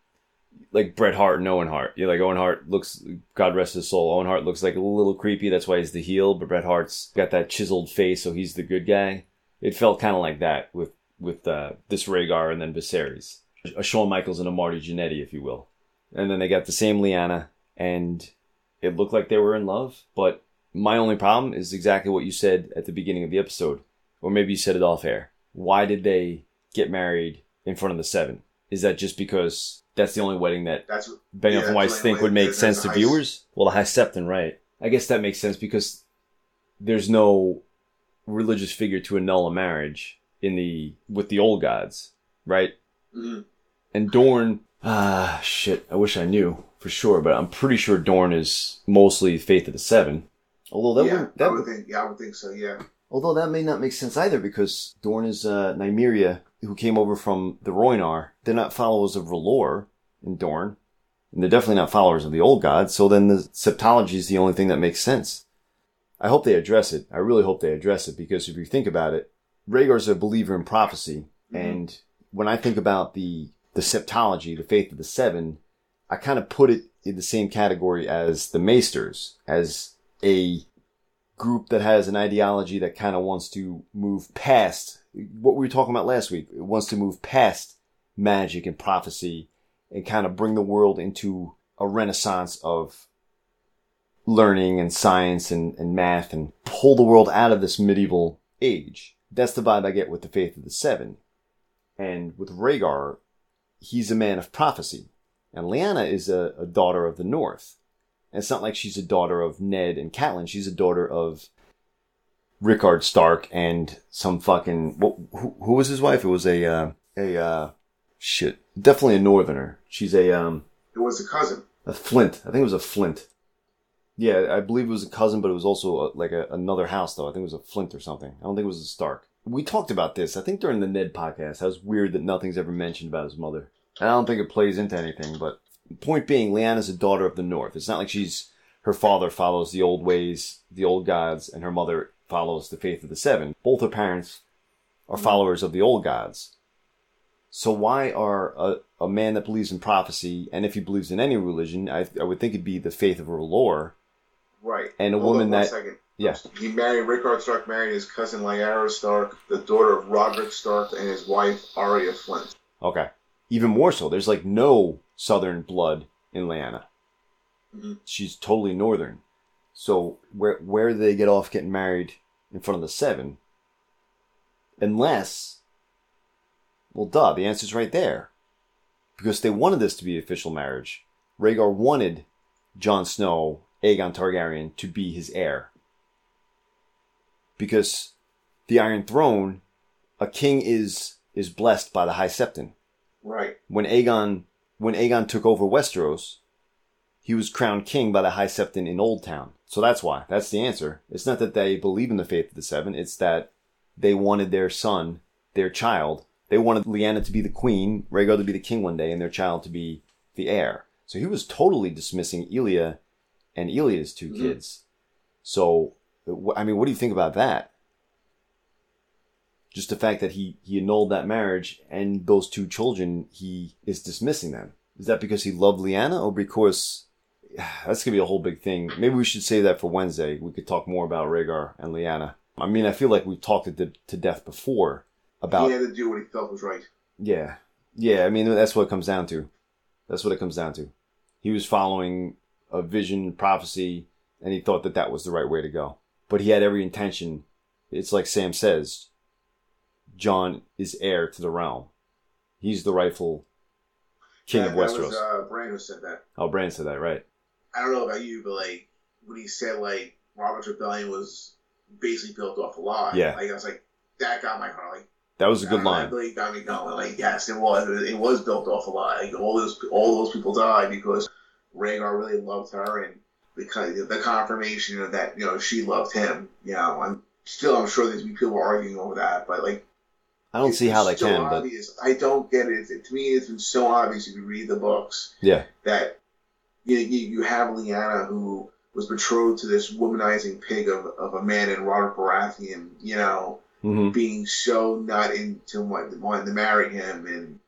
like Bret Hart and Owen Hart. Yeah, like Owen Hart looks, God rest his soul. Owen Hart looks like a little creepy. That's why he's the heel. But Bret Hart's got that chiseled face, so he's the good guy. It felt kind of like that with with uh, this Rhaegar and then Viserys, a Shawn Michaels and a Marty Jannetty, if you will. And then they got the same Lyanna, and it looked like they were in love. But my only problem is exactly what you said at the beginning of the episode, or maybe you said it off air. Why did they get married in front of the Seven? Is that just because that's the only wedding that that's Benioff Yeah, and Weiss think would make sense to high- viewers? Well, the High Septon, right? I guess that makes sense because there's no religious figure to annul a marriage in the with the old gods, right? mhm. And Dorne, ah, shit. I wish I knew for sure, but I'm pretty sure Dorne is mostly Faith of the Seven. Although that yeah, would that would would, think, yeah, I would think so. Yeah, although that may not make sense either because Dorne is uh, Nymeria who came over from the Rhoynar. They're not followers of R'hllor in Dorne. And they're definitely not followers of the old gods, so then the septology is the only thing that makes sense. I hope they address it. I really hope they address it because if you think about it, Rhaegar's a believer in prophecy, and when I think about the the septology, the faith of the seven, I kind of put it in the same category as the Maesters, as a group that has an ideology that kind of wants to move past what we were talking about last week. It wants to move past magic and prophecy and kind of bring the world into a renaissance of learning and science and, and math and pull the world out of this medieval age. That's the vibe I get with the Faith of the Seven. And with Rhaegar, he's a man of prophecy. And Lyanna is a, a daughter of the North. And it's not like she's a daughter of Ned and Catelyn. She's a daughter of Rickard Stark and some fucking what, who, who was his wife? It was a uh, a uh, shit, definitely a Northerner. She's a um it was a cousin. a Flint. I think it was a Flint. Yeah, I believe it was a cousin, but it was also a, like a, another house though. I think it was a Flint or something. I don't think it was a Stark. We talked about this. I think during the Ned podcast. How it's weird that nothing's ever mentioned about his mother. And I don't think it plays into anything. But point being, Lyanna's a daughter of the North. It's not like she's her father follows the old ways, the old gods, and her mother follows the faith of the Seven. Both her parents are mm-hmm. followers of the old gods. So why are a, a man that believes in prophecy, and if he believes in any religion, I, I would think it'd be the faith of R'hllor. Right. And a Hold woman that- second. yeah. He married Rickard Stark. Married his cousin Lyarra Stark, the daughter of Roderick Stark, and his wife Arya Flint. Okay. Even more so, there's like no southern blood in Lyanna. Mhm. She's totally northern. So where where do they get off getting married in front of the seven? Unless, well, duh, the answer's right there. Because they wanted this to be official marriage. Rhaegar wanted Jon Snow, Aegon Targaryen, to be his heir. Because the Iron Throne, a king is is blessed by the High Septon Right. when Aegon when Aegon took over Westeros, he was crowned king by the High Septon in Oldtown. So that's why. That's the answer. It's not that they believe in the faith of the Seven. It's that they wanted their son, their child. They wanted Lyanna to be the queen, Rhaegar to be the king one day, and their child to be the heir. So he was totally dismissing Elia and Elia's 2 Mhm. kids. So, I mean, what do you think about that? Just the fact that he, he annulled that marriage and those two children, he is dismissing them. Is that because he loved Lyanna or because that's gonna be a whole big thing? Maybe we should save that for Wednesday. We could talk more about Rhaegar and Lyanna. I mean, I feel like we've talked it to, to death before about he had to do what he felt was right. yeah. Yeah, I mean, that's what it comes down to. That's what it comes down to. He was following a vision, prophecy, and he thought that that was the right way to go. But he had every intention. It's like Sam says John is heir to the realm. He's the rightful king that, of Westeros. was uh, Bran who said that. oh, Bran said that, right? I don't know about you, but like when he said like Robert's rebellion was basically built off a lie. Yeah. Like I was like, that got my heart. Like That was a good line. really got me going. Like yes, it was. It was built off a lie. Like all those all those people died because Rhaegar really loved her and because the confirmation of that you know she loved him. You know, I'm still I'm sure there's people arguing over that, but like I don't it's see how they so can, but obvious. I don't get it. It- To me, it's been so obvious if you read the books yeah, that you you, you have Lyanna who was betrothed to this womanizing pig of, of a man in Robert Baratheon, you know, hmm being so not into wanting, wanting to marry him, and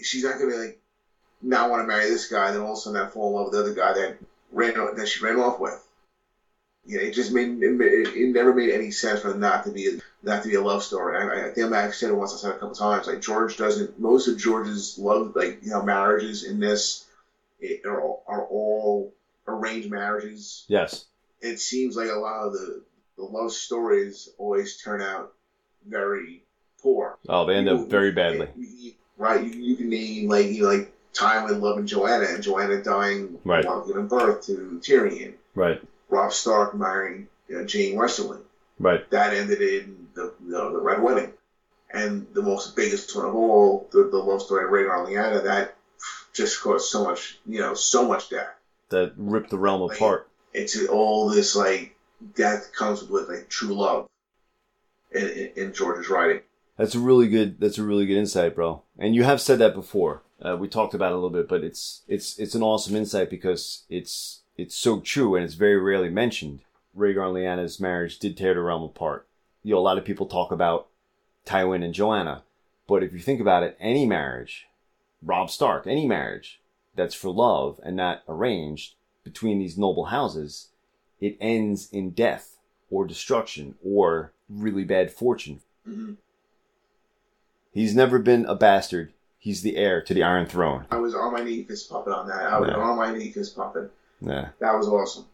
she's not gonna be like not want to marry this guy, then all of a sudden not fall in love with the other guy that ran that she ran off with. Yeah, it just made it, it, never made any sense for them not to be not to be a love story. I, think I think Max said it once. I said it a couple times. Like George doesn't. Most of George's love, like you know, marriages in this it, are all, are all arranged marriages. yes, It seems like a lot of the the love stories always turn out very poor. oh, they end You- up very badly. you- right? You, you can name like you know, like Tywin loving Joanna and Joanna dying Right. while giving birth to Tyrion. Right, Robb Stark marrying you know, Jeyne Westerling. right, That ended in the you know, the Red Wedding. And the most biggest one of all, the, the love story of Rhaegar and Lyanna, that just caused so much, you know, so much death. that ripped the realm Like, apart. It's all this like death comes with like true love in, in, in George's writing. That's a really good. That's a really good insight, bro. And you have said that before. Uh, we talked about it a little bit, but it's it's it's an awesome insight because it's it's so true and it's very rarely mentioned. Rhaegar and Lyanna's marriage did tear the realm apart. You know, a lot of people talk about Tywin and Joanna, but if you think about it, any marriage, Robb Stark, any marriage that's for love and not arranged between these noble houses, it ends in death or destruction or really bad fortune hmm He's never been a bastard. He's the heir to the Iron Throne. I was on my knee fist pumping on that. I was on my knee fist pumping. Yeah. That was awesome.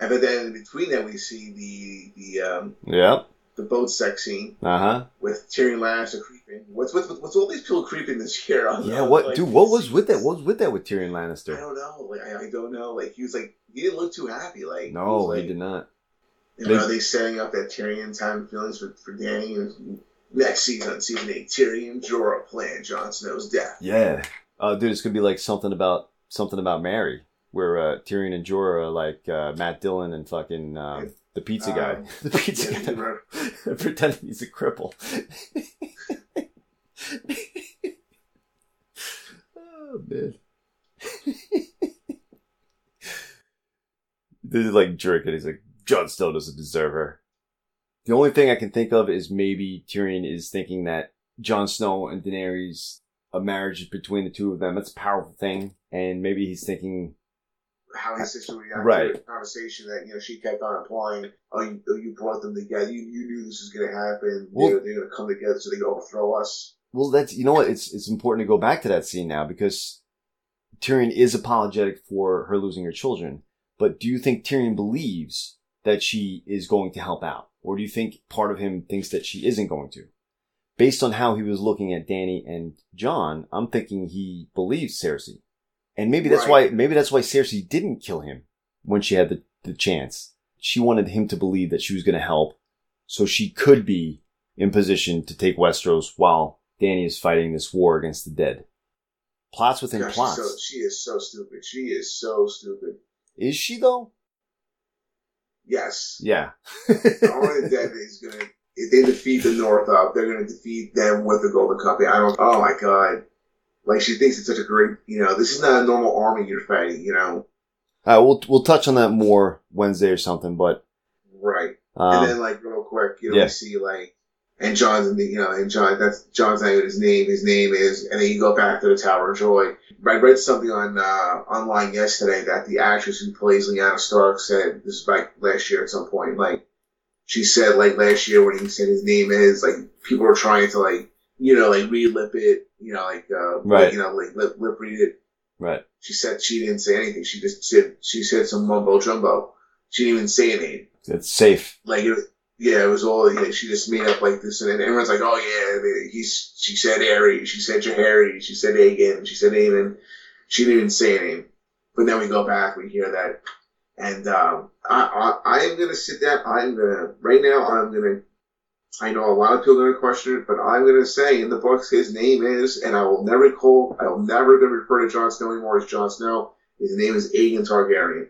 And but then in between that, we see the the um, Yep. the boat sex scene Uh huh. with Tyrion Lannister creeping. What's with what's all these people creeping this year? Don't Yeah. What, like, dude? What was with that? What was with that with Tyrion Lannister? I don't know. Like I, I don't know. Like he was like he didn't look too happy. Like No, was, like, he did not. You know, are they setting up that Tyrion's time feelings for for Dany? And next season, season eight, Tyrion Jorah plan Jon Snow's death. Yeah. Uh, dude, it's gonna be like something about something about Mary, where uh, Tyrion and Jorah are like uh, Matt Dillon and fucking um, the pizza guy. Um, the pizza guy pretending he's a cripple. oh man. This is like jerking. He's like, Jon Snow doesn't deserve her. The only thing I can think of is maybe Tyrion is thinking that Jon Snow and Daenerys, a marriage between the two of them, that's a powerful thing. And maybe he's thinking, how his sister reacted Right. to the conversation that you know she kept on implying, oh, you, oh, you brought them together. You, you knew this was going to happen. Well- they're they're going to come together so they can overthrow us. well, that's, you know what? It's, it's important to go back to that scene now because Tyrion is apologetic for her losing her children. But do you think Tyrion believes that she is going to help out? Or do you think part of him thinks that she isn't going to? Based on how he was looking at Dany and John, I'm thinking he believes Cersei. And maybe that's Right. why, maybe that's why Cersei didn't kill him when she had the, the chance. She wanted him to believe that she was going to help so she could be in position to take Westeros while Dany is fighting this war against the dead. Plots within Gosh, plots. so, she is so stupid. She is so stupid. Is she though? Yes. Yeah. The Dead is going to, if they defeat the North up, they're going to defeat them with the Golden Company. I don't, oh my god. Like, she thinks it's such a great, you know, this is not a normal army you're fighting, you know? All right, we'll we'll touch on that more Wednesday or something, but Right. um, and then, like, real quick, you know, yeah. we see, like, and John's, in the, you know, and John, that's John's not even his name. His name is, and then you go back to the Tower of Joy. I read something on, uh, online yesterday that the actress who plays Lyanna Stark said, this is like last year at some point, like, she said, like, last year when he said his name is, like, people were trying to, like, you know, like, re-lip it, you know, like, uh, Right. you know, like, lip, lip read it. right. She said she didn't say anything. She just said, she said some mumbo jumbo. She didn't even say a name It's safe. like it, yeah, it was all yeah, she just made up like this, and then everyone's like, oh yeah, they- he's she said Aerys, she said Jaehaerys, she said Aegon, she said Aemon, she didn't even say a name. But then we go back, we hear that And um, I, I, I am to sit down. I'm to, right now, I'm to, I know a lot of people are going to question it, but I'm going to say in the books his name is, and I will never call, I will never going to refer to Jon Snow anymore as Jon Snow. His name is Aegon Targaryen.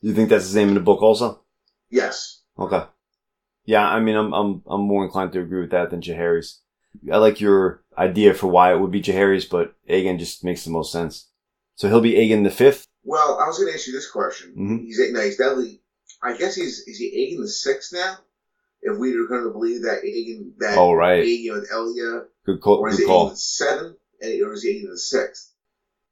You think that's his name in the book also? Yes. Okay. Yeah, I mean, I'm I'm I'm more inclined to agree with that than Jaehaerys. I like your idea for why it would be Jaehaerys, but Aegon just makes the most sense. So he'll be Aegon the fifth. Well, I was going to ask you this question. Mhm. He's no, he's definitely. I guess he's is he Aegon the sixth now? If we are going to believe that Aegon that Oh, right. Aegon with Elia, Good call. or is Good call. the seventh, and or is he Aegon the sixth?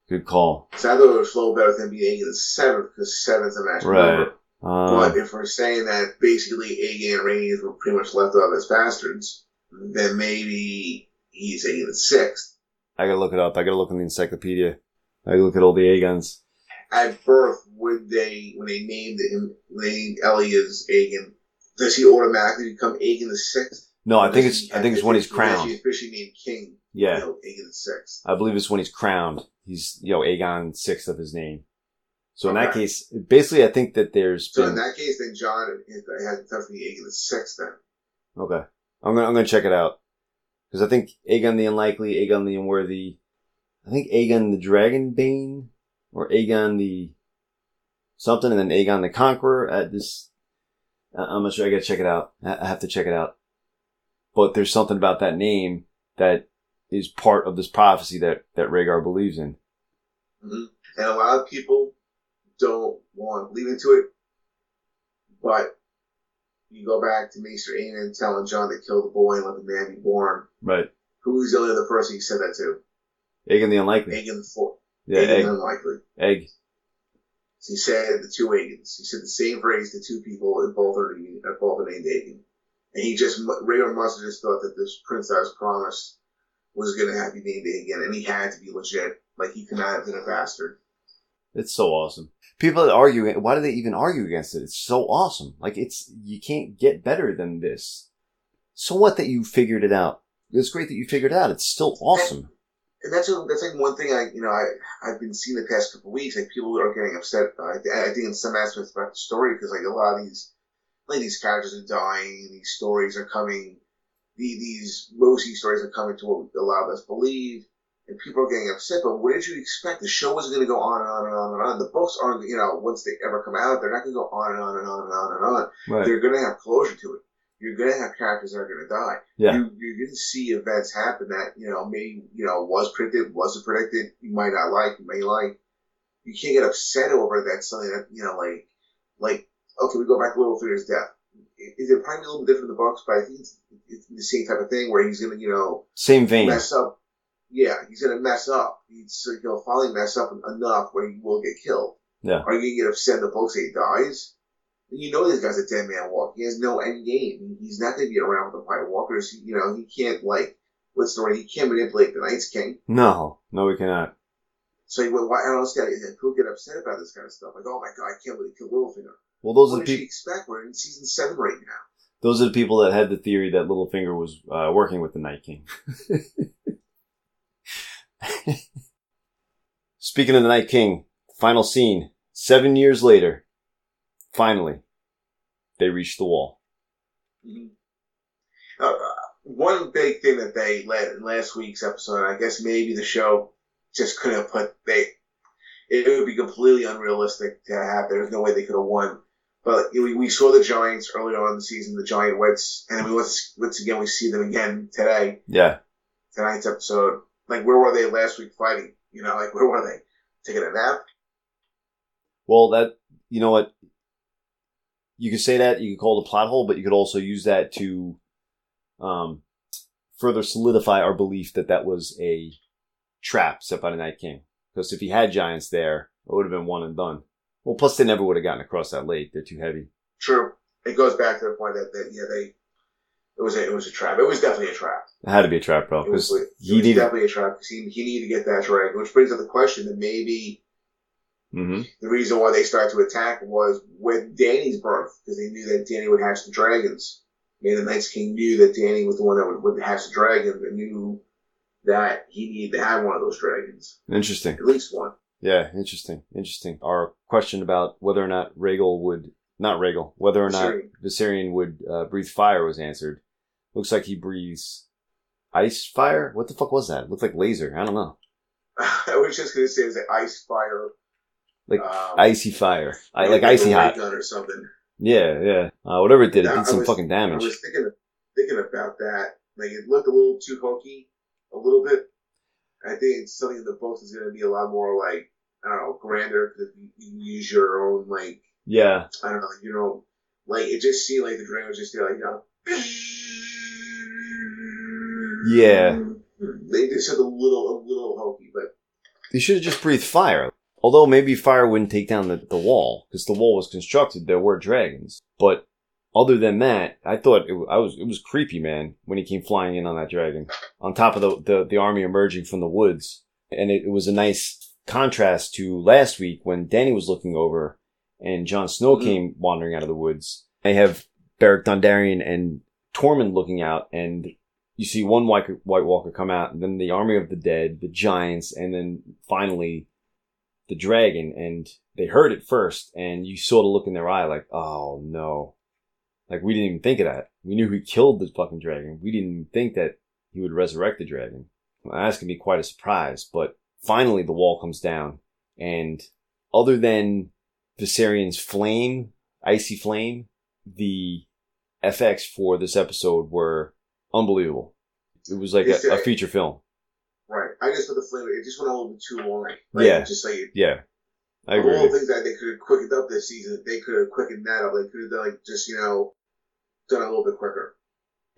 Good call. So I thought it would flow better than being Aegon the seventh because seventh's a match Right. number. Uh, But if we're saying that basically Aegon and Rhaenys were pretty much left off as bastards, then maybe he's Aegon the sixth. I gotta look it up. I gotta look in the encyclopedia. I gotta look at all the Aegons. At birth, would they when they named him when they named Elia's Aegon, does he automatically become Aegon the sixth? No, I think it's he I think it's when he's He's crowned. officially named king. Yeah, You know, Aegon the sixth. I believe it's when he's crowned. He's you know Aegon sixth of his name. So in that case, basically, I think that there's So been in that case, then John has to Aegon the sixth then. Okay. I'm gonna I'm gonna check it out because I think Aegon the Unlikely, Aegon the Unworthy, I think Aegon the Dragonbane or Aegon the something, and then Aegon the Conqueror. At this, I'm not sure. I gotta check it out. I have to check it out. But there's something about that name that is part of this prophecy that that Rhaegar believes in. hmm And a lot of people don't want to leave into it, but you go back to Maester Aemon telling John to kill the boy and let the man be born. Right. Who's the only other person he said that to? Aegon the Unlikely. Aegon the fourth. Yeah. Aegon Egg. unlikely. Egg. He said the two Aegons. He said the same phrase to two people in both are uh, both are named Aegon. And he just Rhaegar must have just thought that this prince I was promised was going to have to be named Aegon, and he had to be legit. Like he could not have been a bastard. It's so awesome. People that argue, why do they even argue against it? It's so awesome. Like it's, you can't get better than this. So what that you figured it out? It's great that you figured it out. It's still awesome. And that's that's like one thing I you know I I've been seeing the past couple of weeks like people are getting upset. Uh, I, I think in some aspects about the story because like a lot of these like these characters are dying, these stories are coming, the, these most these stories are coming to what a lot of us believe, and people are getting upset. But what did you expect? The show was going to go on and on and on and on. The books aren't you know once they ever come out, they're not going to go on and on and on and on and on. Right. They're going to have closure to it. You're going to have characters that are going to die Yeah. you, you're to see events happen that, you know, maybe, you know, was predicted, wasn't predicted, you might not like, you may like. You can't get upset over that, something that, you know, like, like, okay, we go back a little to Littlefinger's death. Is it probably a little bit different in the books, but I think it's, it's the same type of thing where he's going to, you know, Same vein. mess up. Yeah, he's going to mess up. He's, he'll finally mess up enough where he will get killed. Yeah. Are you to get upset in the books that he dies? You know this guy's a dead man walk. He has no end game. He's not going to be around with the White Walkers. He, you know, he can't like what's the word? He can't manipulate the Night's King. No, no, we cannot. So he went, why? I don't understand. He'll get upset about this kind of stuff. Like, oh my god, I can't believe he killed Littlefinger. Well, those are the people. expect? We're in season seven right now. Those are the people that had the theory that Littlefinger was uh, working with the Night King. Speaking of the Night King, final scene. Seven years later, finally, they reached the wall. Uh, uh, one big thing that they let in last week's episode, I guess maybe the show just couldn't put they. It would be completely unrealistic to have. There's no way they could have won. But we, we saw the Giants earlier on in the season, the Giant Wights, and we once once again we see them again today, Yeah, tonight's episode. Like where were they last week fighting? You know, like where were they? Taking a nap? Well, that you know what you could say that you could call it a plot hole, but you could also use that to um, further solidify our belief that that was a trap set by the Night King. Because if he had giants there, it would have been one and done. Well, plus they never would have gotten across that lake; they're too heavy. True. It goes back to the point that, that yeah they it was a, it was a trap. It was definitely a trap. It had to be a trap, bro. It was, it he was needed. definitely a trap because he, he needed to get that dragon, which brings up the question that maybe hmm the reason why they started to attack was with Dany's birth because they knew that Dany would hatch the dragons. And the Night's King knew that Dany was the one that would, would hatch the dragons and knew that he needed to have one of those dragons, Interesting. at least one. Yeah, interesting, interesting. Our question about whether or not Rhaegal would, not Rhaegal, whether or not Viserion. Viserion would uh, breathe fire was answered. Looks like he breathes ice fire. What the fuck was that? Looked like laser. I don't know. I was just gonna say it was ice fire, Like um, icy fire. I, like icy hot. gun or something. Yeah, yeah. Uh, whatever it did, it did some was- fucking damage. I was thinking thinking about that. Like it looked a little too hokey, a little bit. I think it's something in the books is gonna be a lot more like I don't know, grander because you, you use your own like Yeah, I don't know, you know, like it just seemed like the dragon was just like you know. Yeah. They just said a little, a little hokey, but they should have just breathed fire. Although maybe fire wouldn't take down the, the wall because the wall was constructed. There were dragons, but other than that, I thought it, I was it was creepy, man, when he came flying in on that dragon on top of the the, the army emerging from the woods, and it, it was a nice contrast to last week when Dany was looking over and Jon Snow Mhm. came wandering out of the woods. They have Beric Dondarrion and Tormund looking out, and you see one White, White Walker come out, and then the army of the dead, the giants, and then finally the dragon. And they heard it first, and you saw the look in their eye, like, oh no. Like, we didn't even think of that. We knew he killed the fucking dragon. We didn't even think that he would resurrect the dragon. That's gonna be quite a surprise, but finally the wall comes down, and other than Viserion's flame, icy flame, the FX for this episode were unbelievable. It was like a, a feature film. Right. I just put the flavor. It just went a little bit too long. Like, Yeah. Just like Yeah, I agree. with things that they could have quickened up this season, they could have quickened that up. They could have done like just you know done it a little bit quicker.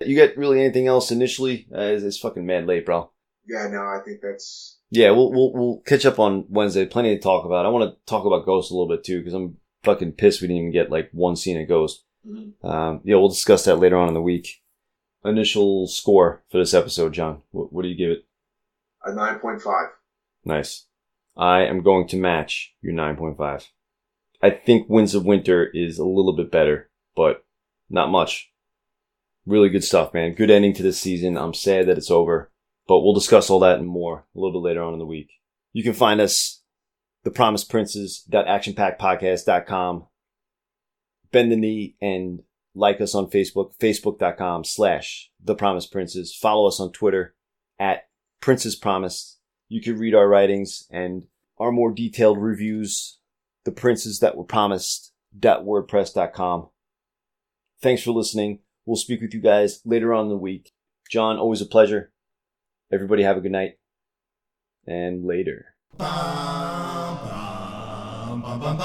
You got really anything else initially? Uh, it's, it's fucking mad late, bro. Yeah. No, I think that's Yeah, we'll we'll we'll catch up on Wednesday. Plenty to talk about. I want to talk about Ghost a little bit too because I'm fucking pissed we didn't even get like one scene of Ghost. mhm. Um, yeah, we'll discuss that later on in the week. Initial score for this episode, John. What, what do you give it? A nine point five. Nice. I am going to match your 9.5. I think Winds of Winter is a little bit better, but not much. Really good stuff, man. Good ending to this season. I'm sad that it's over, but we'll discuss all that and more a little bit later on in the week. You can find us, the Promised Princes, actionpackpodcast.com. Bend the knee and like us on Facebook, facebook.com slash the Promised Princes. Follow us on Twitter at Prince's Promise. You can read our writings and our more detailed reviews, the princes that were promised.wordpress.com. Thanks for listening. We'll speak with you guys later on in the week. John, always a pleasure. Everybody have a good night. And later. Bum, bum, bum,